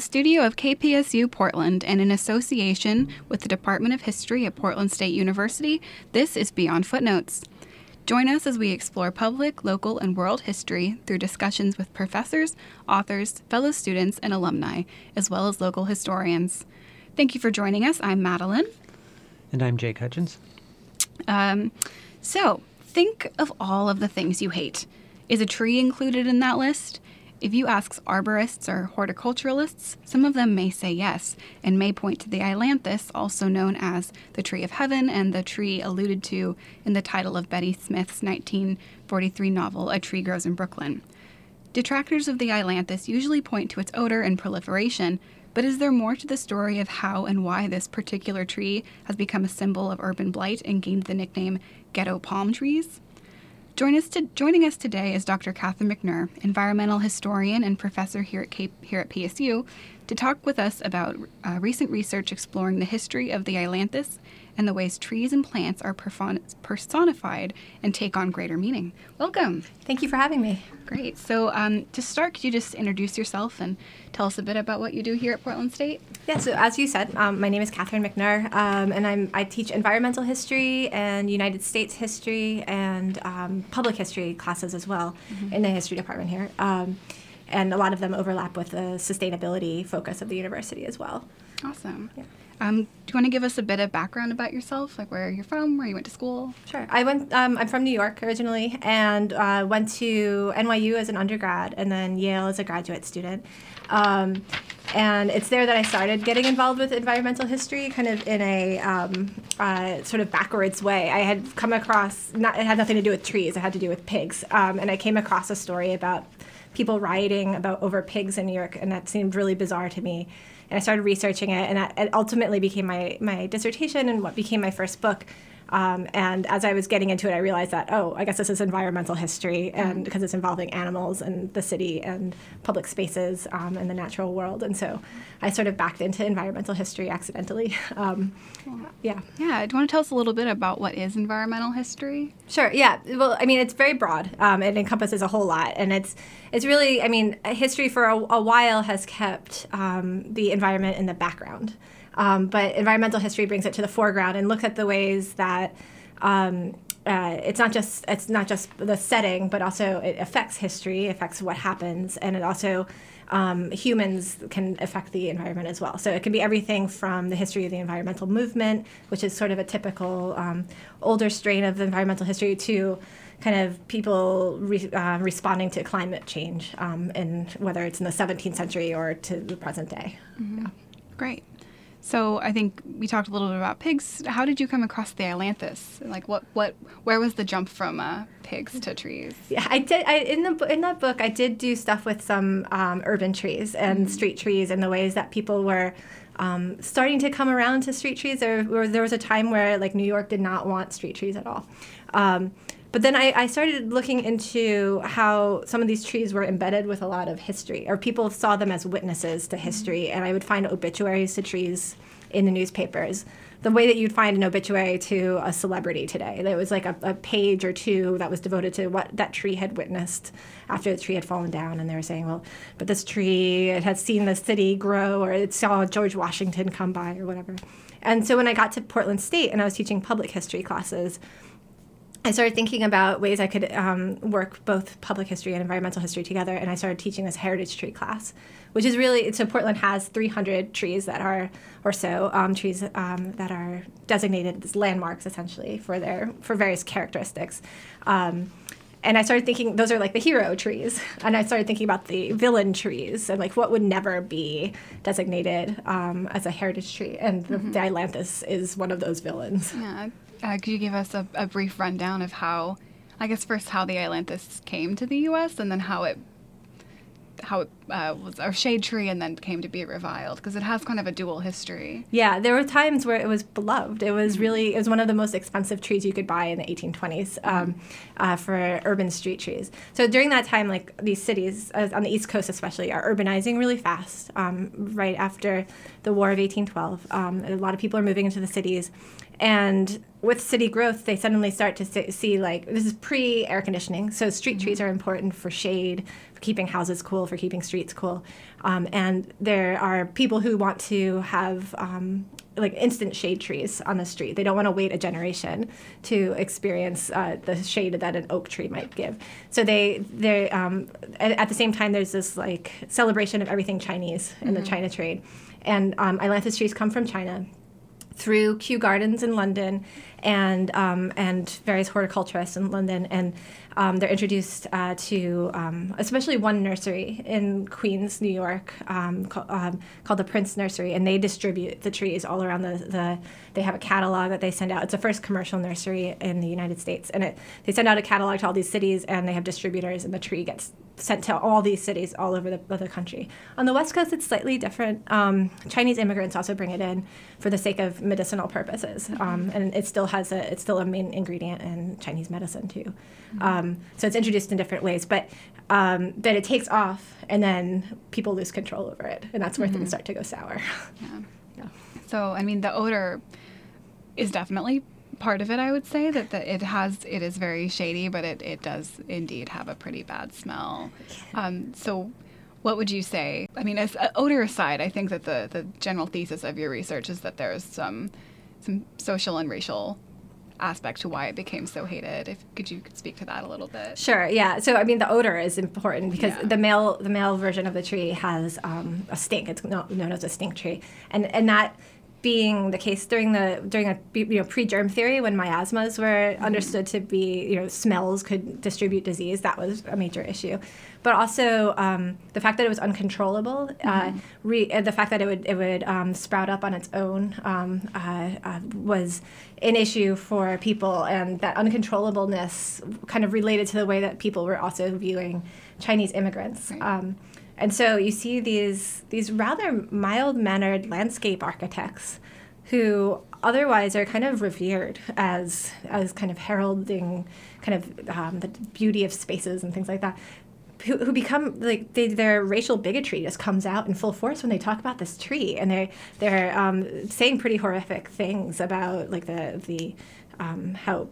The studio of KPSU Portland and in association with the Department of History at Portland State University, this is Beyond Footnotes. Join us as we explore public, local, and world history through discussions with professors, authors, fellow students, and alumni, as well as local historians. Thank you for joining us. I'm Madeline. And I'm Jake Hutchins. Um, so, think of all of the things you hate. Is a tree included in that list? If you ask arborists or horticulturalists, some of them may say yes, and may point to the ailanthus, also known as the tree of heaven, and the tree alluded to in the title of Betty Smith's 1943 novel, A Tree Grows in Brooklyn. Detractors of the ailanthus usually point to its odor and proliferation, but is there more to the story of how and why this particular tree has become a symbol of urban blight and gained the nickname ghetto palm trees? Join us to, joining us today is Dr. Catherine McNeur, environmental historian and professor here at, Cape, here at PSU, to talk with us about uh, recent research exploring the history of the ailanthus and the ways trees and plants are personified and take on greater meaning. Welcome. Thank you for having me. Great. So, um, to start, could you just introduce yourself and tell us a bit about what you do here at Portland State? Yeah, so as you said, um, my name is Catherine McNeur, um, and I'm, I teach environmental history and United States history and um, public history classes as well mm-hmm. in the history department here. Um, and a lot of them overlap with the sustainability focus of the university as well. Awesome. Yeah. Um, do you want to give us a bit of background about yourself, like where you're from, where you went to school? Sure. I went. Um, I'm from New York originally, and uh, went to NYU as an undergrad, and then Yale as a graduate student. Um, and it's there that I started getting involved with environmental history, kind of in a um, uh, sort of backwards way. I had come across not, it had nothing to do with trees; it had to do with pigs, um, and I came across a story about people rioting about over pigs in New York, and that seemed really bizarre to me and I started researching it, and it ultimately became my my dissertation and what became my first book. Um, and as I was getting into it, I realized that, oh, I guess this is environmental history, and mm-hmm. because it's involving animals and the city and public spaces um, and the natural world. And so I sort of backed into environmental history accidentally. Um, yeah. Yeah. Do you want to tell us a little bit about what is environmental history? Sure. Yeah. Well, I mean, it's very broad. Um, it encompasses a whole lot, and it's it's really, I mean, history for a, a while has kept um, the environment in the background. Um, but environmental history brings it to the foreground and looks at the ways that um, uh, it's not just it's not just the setting, but also it affects history, affects what happens, and it also um, humans can affect the environment as well. So it can be everything from the history of the environmental movement, which is sort of a typical um, older strain of environmental history, to kind of people re, uh, responding to climate change, um, and whether it's in the 17th century or to the present day. Mm-hmm. Yeah. Great. So I think we talked a little bit about pigs. How did you come across the ailanthus? Like what what where was the jump from uh, pigs to trees? Yeah, I did. I, in the in that book, I did do stuff with some um, urban trees and mm-hmm. street trees and the ways that people were. Um, starting to come around to street trees. There, there was a time where like New York did not want street trees at all. Um, but then I, I, started looking into how some of these trees were embedded with a lot of history, or people saw them as witnesses to history. And I would find obituaries to trees in the newspapers, the way that you'd find an obituary to a celebrity today. There was like a, a page or two that was devoted to what that tree had witnessed after the tree had fallen down. And they were saying, well, but this tree, it had seen the city grow, or it saw George Washington come by, or whatever. And so when I got to Portland State and I was teaching public history classes, I started thinking about ways I could um, work both public history and environmental history together, and I started teaching this heritage tree class, which is really so Portland has 300 trees that are or so um, trees um, that are designated as landmarks essentially for their for various characteristics. Um, and I started thinking those are like the hero trees, and I started thinking about the villain trees and like what would never be designated um, as a heritage tree, and the, mm-hmm. the ailanthus is one of those villains. Yeah, uh, could you give us a, a, brief rundown of how, I guess, first how the ailanthus came to the U.S. and then how it how it uh, was a shade tree and then came to be reviled because it has kind of a dual history. Yeah, there were times where it was beloved. It was mm-hmm. really it was one of the most expensive trees you could buy in the 1820s um, uh, for urban street trees. So during that time, like these cities uh, on the East Coast especially are urbanizing really fast. Um, right after the War of 1812, um, a lot of people are moving into the cities, and with city growth, they suddenly start to see, like this is pre air conditioning. So street Mm-hmm. trees are important for shade, for keeping houses cool, for keeping streets cool. Um, and there are people who want to have um, like instant shade trees on the street. They don't want to wait a generation to experience uh, the shade that an oak tree might give. So they they um, at, the same time there's this like celebration of everything Chinese in the China trade, and um, trees come from China through Kew Gardens in London and um, and various horticulturists in London, and um, they're introduced uh, to um, especially one nursery in Queens, New York, um, um, called the Prince Nursery, and they distribute the trees all around the, the. They have a catalog that they send out. It's the first commercial nursery in the United States, and it they send out a catalog to all these cities, and they have distributors, and the tree gets sent to all these cities all over the, the country. On the West Coast, it's slightly different. Chinese immigrants also bring it in for the sake of medicinal purposes, and it still has a it's still a main ingredient in Chinese medicine too. Um, so it's introduced in different ways, but um, but it takes off, and then people lose control over it, and that's where things start to go sour. yeah. So, I mean, the odor is definitely part of it. I would say that the, it has it is very shady, but it, it does indeed have a pretty bad smell. Um, so, what would you say? I mean, as uh, odor aside, I think that the the general thesis of your research is that there's some some social and racial aspect to why it became so hated. If could you speak to that a little bit? Sure. Yeah. So I mean, the odor is important because Yeah. the male the male version of the tree has um, a stink. It's no- known as a stink tree, and and that being the case during the during a you know pre-germ theory when miasmas were understood to be you know smells could distribute disease that was a major issue. But also um, the fact that it was uncontrollable uh, re- uh, the fact that it would it would um, sprout up on its own um, uh, uh, was an issue for people and that uncontrollableness kind of related to the way that people were also viewing Chinese immigrants. Right. And so you see these these rather mild mannered landscape architects who otherwise are kind of revered as as kind of heralding kind of um, the beauty of spaces and things like that. Who, who become like they, their racial bigotry just comes out in full force when they talk about this tree and they they're um, saying pretty horrific things about like the the um, how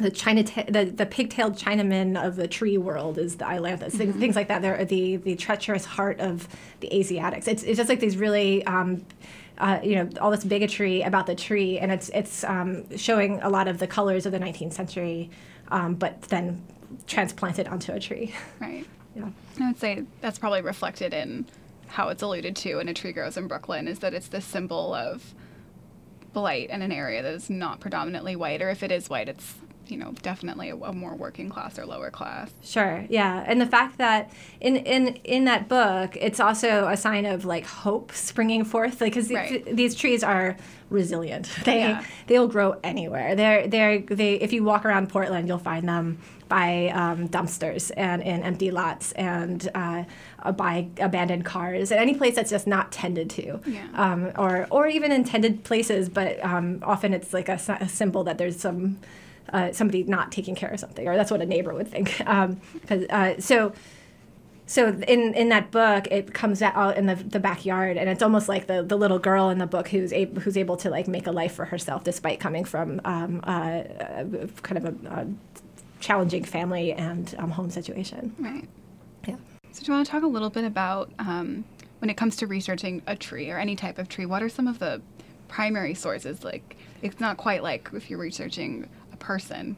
the China the, the pigtailed Chinaman of the tree world is the Ailanthus, things, things like that. They're the the treacherous heart of the Asiatics. It's, it's just like these really. Um, uh, you know all this bigotry about the tree, and it's it's um, showing a lot of the colors of the 19th century, um, but then transplanted onto a tree. Right. Yeah. I would say that's probably reflected in how it's alluded to in A Tree Grows in Brooklyn is that it's the symbol of blight in an area that is not predominantly white, or if it is white, it's you know definitely a, a more working class or lower class. Sure, yeah, and the fact that in in in that book, it's also a sign of like hope springing forth, like because Right. these trees are resilient. They Yeah. they'll grow anywhere. They're they're they. If you walk around Portland, you'll find them by um, dumpsters and in empty lots and uh, by abandoned cars and any place that's just not tended to, Yeah. um, or or even intended places, but um, often it's like a symbol that there's some uh, somebody not taking care of something, or that's what a neighbor would think. Um, uh, so, so in in that book, it comes out in the, the backyard, and it's almost like the, the little girl in the book who's able who's able to like make a life for herself despite coming from um, uh, uh, kind of a, a challenging family and um, home situation. Right. Yeah. So, do you want to talk a little bit about um, when it comes to researching a tree or any type of tree? What are some of the primary sources? Like, it's not quite like if you're researching person,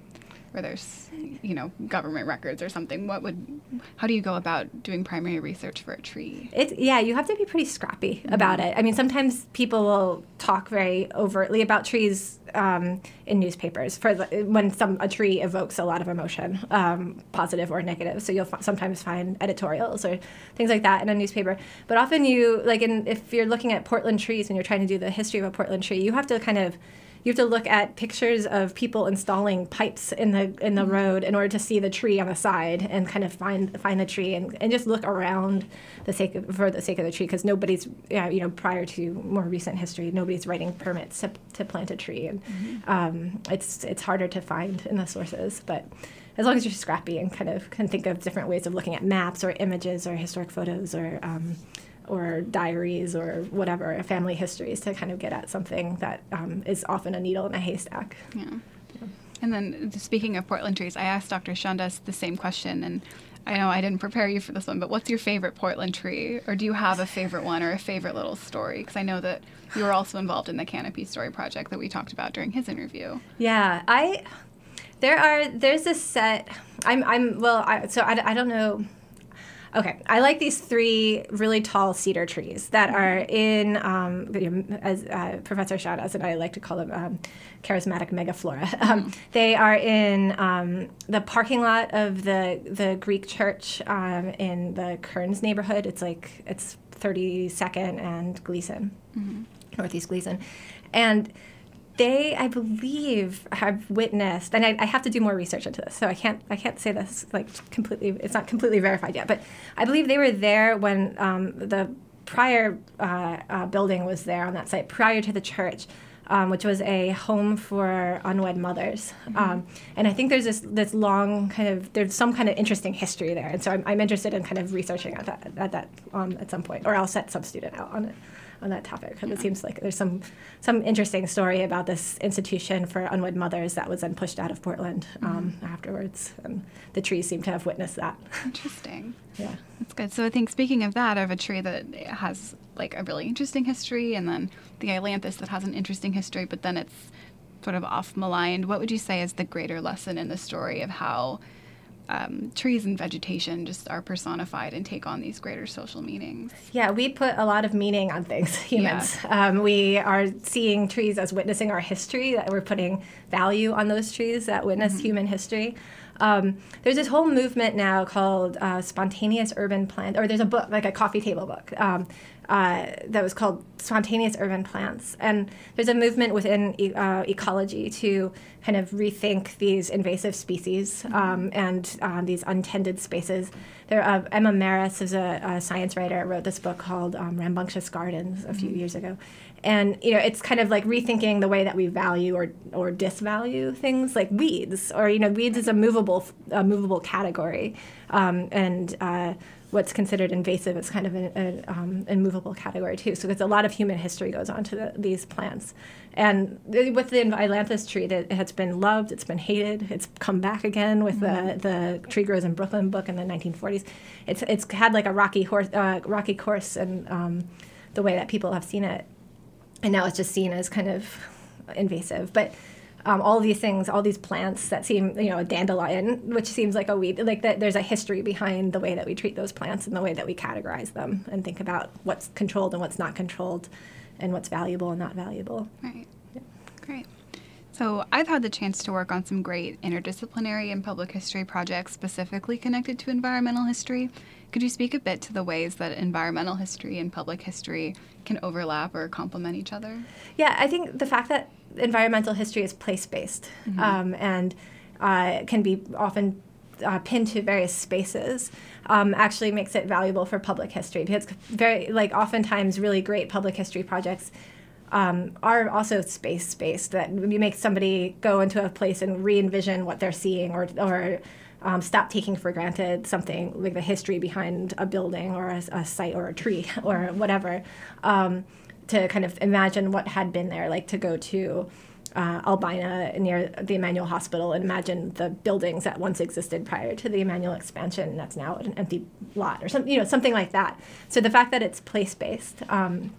where there's you know government records or something. What would, how do you go about doing primary research for a tree? It's yeah, you have to be pretty scrappy about it. I mean, sometimes people will talk very overtly about trees um, in newspapers for the, when some a tree evokes a lot of emotion, um, positive or negative. So you'll f- sometimes find editorials or things like that in a newspaper. But often you like, in, if you're looking at Portland trees and you're trying to do the history of a Portland tree, you have to kind of you have to look at pictures of people installing pipes in the in the road in order to see the tree on the side and kind of find find the tree and, and just look around the sake of, for the sake of the tree because nobody's yeah, you know prior to more recent history nobody's writing permits to, to plant a tree and um, it's it's harder to find in the sources but as long as you're scrappy and kind of can think of different ways of looking at maps or images or historic photos or um, or diaries or whatever family histories to kind of get at something that um, is often a needle in a haystack. Yeah. And then speaking of Portland trees, I asked Dr. Shundas the same question, and I know I didn't prepare you for this one, but what's your favorite Portland tree? Or do you have a favorite one or a favorite little story? Because I know that you were also involved in the Canopy Story project that we talked about during his interview. Yeah, I there are there's a set. I'm I'm well. I, so I, I don't know. Okay, I like these three really tall cedar trees that mm-hmm. are in, um, as uh, Professor Shundas and I like to call them um, charismatic megaflora. Um, mm-hmm. They are in um, the parking lot of the the Greek church um, in the Kerns neighborhood. It's like it's 32nd and Glisan, mm-hmm. Northeast Glisan, and they, I believe, have witnessed, and I, I, have to do more research into this, so I can't, I can't say this like completely. It's not completely verified yet, but I believe they were there when um, the prior uh, uh, building was there on that site, prior to the church. Um, which was a home for unwed mothers. Mm-hmm. Um, and I think there's this this long kind of there's some kind of interesting history there, and so I'm, I'm interested in kind of researching at that at that um, at some point, or I'll set some student out on it on that topic because yeah. it seems like there's some some interesting story about this institution for unwed mothers that was then pushed out of Portland um, mm-hmm. afterwards, and the trees seem to have witnessed that. Interesting. yeah, that's good. So I think speaking of that, of a tree that has like a really interesting history, and then the ailanthus that has an interesting history, but then it's sort of off maligned. What would you say is the greater lesson in the story of how um, trees and vegetation just are personified and take on these greater social meanings. Yeah, we put a lot of meaning on things, humans. Yeah. Um, we are seeing trees as witnessing our history, that we're putting value on those trees that witness mm-hmm. human history. Um, there's this whole movement now called uh, spontaneous urban plant, or there's a book, like a coffee table book, um, uh, that was called Spontaneous Urban Plants. And there's a movement within e- uh, ecology to kind of rethink these invasive species um, and uh, these untended spaces. There, uh, Emma Marris is a, a, science writer, wrote this book called um, Rambunctious Gardens a few mm-hmm. years ago. And you know, it's kind of like rethinking the way that we value or, or disvalue things like weeds, or you know, weeds is a movable a movable category, um, and uh, what's considered invasive is kind of an, an um, immovable category too. So there's a lot of human history goes on to the, these plants. And with the ailanthus tree, that it has been loved, it's been hated, it's come back again with mm-hmm. the, the Tree Grows in Brooklyn book in the 1940s. It's, it's had like a rocky, horse, uh, rocky course and um, the way that people have seen it. And now it's just seen as kind of invasive. But um, all these things, all these plants that seem, you know, a dandelion, which seems like a weed, like that there's a history behind the way that we treat those plants and the way that we categorize them and think about what's controlled and what's not controlled and what's valuable and not valuable. Right. Yeah. Great. So I've had the chance to work on some great interdisciplinary and public history projects specifically connected to environmental history. Could you speak a bit to the ways that environmental history and public history can overlap or complement each other? Yeah, I think the fact that environmental history is place based mm-hmm. um, and uh, can be often uh, pinned to various spaces um, actually makes it valuable for public history because very like oftentimes really great public history projects um, are also space based that you make somebody go into a place and re-envision what they're seeing or or um, stop taking for granted something like the history behind a building or a, a site or a tree or whatever um, to kind of imagine what had been there, like to go to uh, Albina near the Emanuel Hospital and imagine the buildings that once existed prior to the Emanuel expansion. That's now an empty lot, or something, you know, something like that. So the fact that it's place based, um,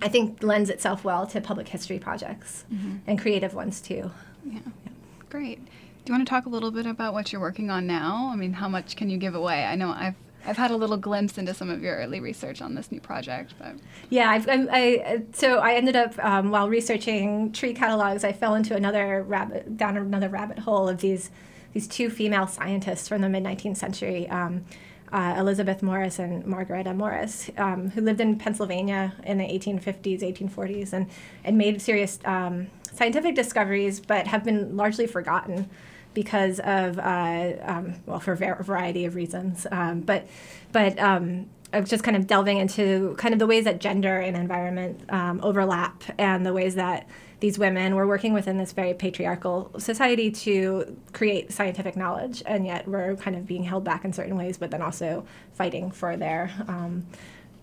I think, lends itself well to public history projects mm-hmm. and creative ones too. Yeah. yeah, great. Do you want to talk a little bit about what you're working on now? I mean, how much can you give away? I know I've I've had a little glimpse into some of your early research on this new project, but yeah, I've, I, I so I ended up um, while researching tree catalogs, I fell into another rabbit down another rabbit hole of these these two female scientists from the mid 19th century. Um, uh, Elizabeth Morris and Margaretta Morris, um, who lived in Pennsylvania in the 1850s, 1840s, and, and made serious um, scientific discoveries, but have been largely forgotten because of uh, um, well for a variety of reasons. Um, but but um, just kind of delving into kind of the ways that gender and environment um, overlap and the ways that these women were working within this very patriarchal society to create scientific knowledge and yet we're kind of being held back in certain ways but then also fighting for their um,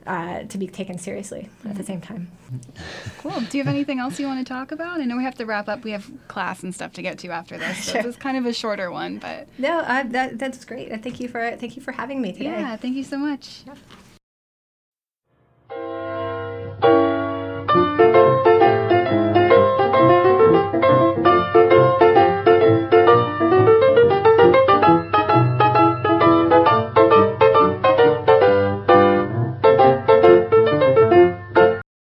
uh, to be taken seriously at the same time. Cool. Do you have anything else you want to talk about? I know we have to wrap up. We have class and stuff to get to after this. So Sure. this is kind of a shorter one, but No, uh, that, that's great. Thank you for thank you for having me today. yeah, thank you so much. Yep.